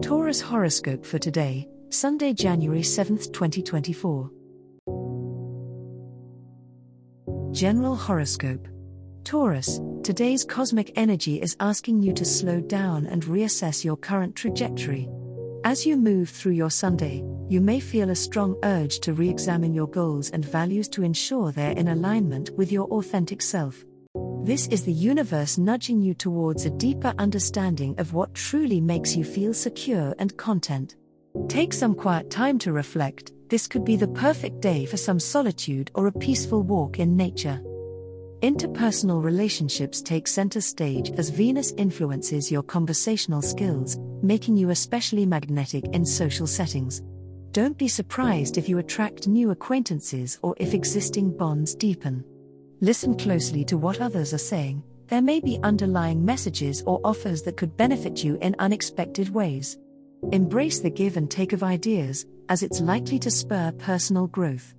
Taurus horoscope for today, Sunday, January 7th, 2024. General horoscope. Taurus, today's cosmic energy is asking you to slow down and reassess your current trajectory. As you move through your Sunday, you may feel a strong urge to re examine your goals and values to ensure they're in alignment with your authentic self. This is the universe nudging you towards a deeper understanding of what truly makes you feel secure and content. Take some quiet time to reflect, this could be the perfect day for some solitude or a peaceful walk in nature. Interpersonal relationships take center stage as Venus influences your conversational skills, making you especially magnetic in social settings. Don't be surprised if you attract new acquaintances or if existing bonds deepen. Listen closely to what others are saying, there may be underlying messages or offers that could benefit you in unexpected ways. Embrace the give and take of ideas, as it's likely to spur personal growth.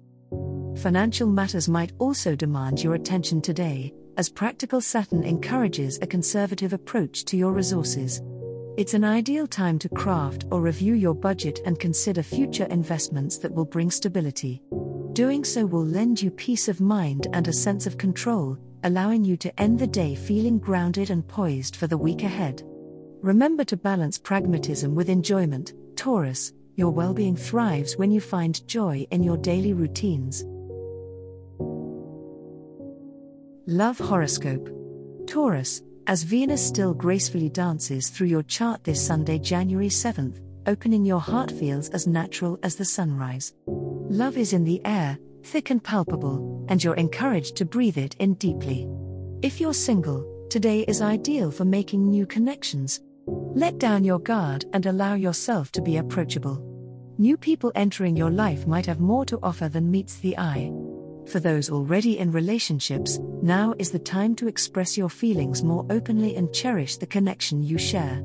Financial matters might also demand your attention today, as practical Saturn encourages a conservative approach to your resources. It's an ideal time to craft or review your budget and consider future investments that will bring stability. Doing so will lend you peace of mind and a sense of control, allowing you to end the day feeling grounded and poised for the week ahead. Remember to balance pragmatism with enjoyment, Taurus. Your well being thrives when you find joy in your daily routines. Love Horoscope Taurus, as Venus still gracefully dances through your chart this Sunday, January 7th, opening your heart feels as natural as the sunrise. Love is in the air, thick and palpable, and you're encouraged to breathe it in deeply. If you're single, today is ideal for making new connections. Let down your guard and allow yourself to be approachable. New people entering your life might have more to offer than meets the eye. For those already in relationships, now is the time to express your feelings more openly and cherish the connection you share.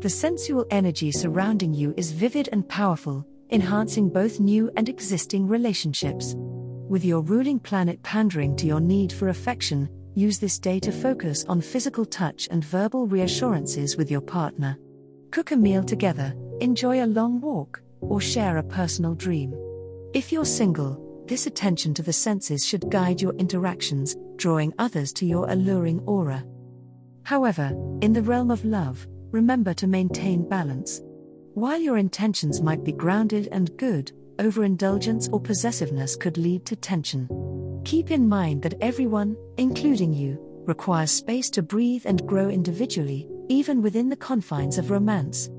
The sensual energy surrounding you is vivid and powerful, enhancing both new and existing relationships. With your ruling planet pandering to your need for affection, use this day to focus on physical touch and verbal reassurances with your partner. Cook a meal together, enjoy a long walk, or share a personal dream. If you're single, this attention to the senses should guide your interactions, drawing others to your alluring aura. However, in the realm of love, remember to maintain balance. While your intentions might be grounded and good, overindulgence or possessiveness could lead to tension. Keep in mind that everyone, including you, requires space to breathe and grow individually, even within the confines of romance.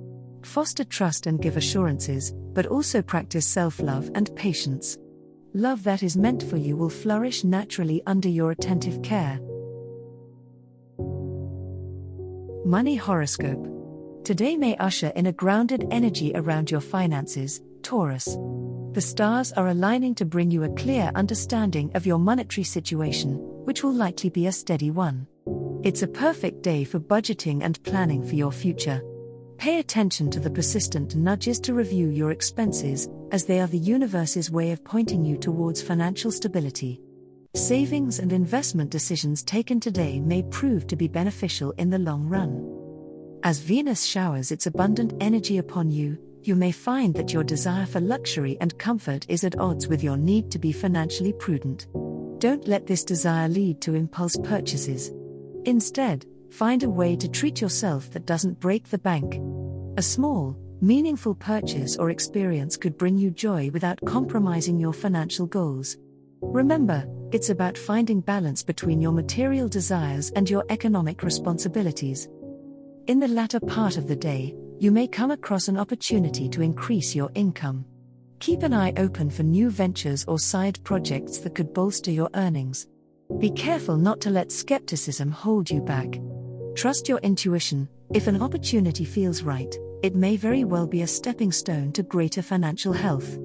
Foster trust and give assurances, but also practice self love and patience. Love that is meant for you will flourish naturally under your attentive care. Money Horoscope Today may usher in a grounded energy around your finances, Taurus. The stars are aligning to bring you a clear understanding of your monetary situation, which will likely be a steady one. It's a perfect day for budgeting and planning for your future. Pay attention to the persistent nudges to review your expenses, as they are the universe's way of pointing you towards financial stability. Savings and investment decisions taken today may prove to be beneficial in the long run. As Venus showers its abundant energy upon you, you may find that your desire for luxury and comfort is at odds with your need to be financially prudent. Don't let this desire lead to impulse purchases. Instead, find a way to treat yourself that doesn't break the bank. A small, meaningful purchase or experience could bring you joy without compromising your financial goals. Remember, it's about finding balance between your material desires and your economic responsibilities. In the latter part of the day, you may come across an opportunity to increase your income. Keep an eye open for new ventures or side projects that could bolster your earnings. Be careful not to let skepticism hold you back. Trust your intuition. If an opportunity feels right, it may very well be a stepping stone to greater financial health.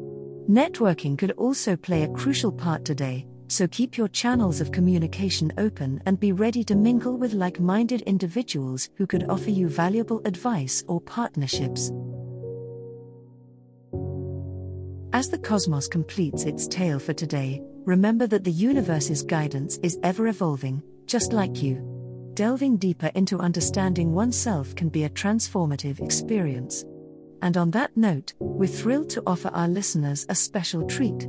Networking could also play a crucial part today, so keep your channels of communication open and be ready to mingle with like minded individuals who could offer you valuable advice or partnerships. As the cosmos completes its tale for today, remember that the universe's guidance is ever evolving, just like you. Delving deeper into understanding oneself can be a transformative experience. And on that note, we're thrilled to offer our listeners a special treat.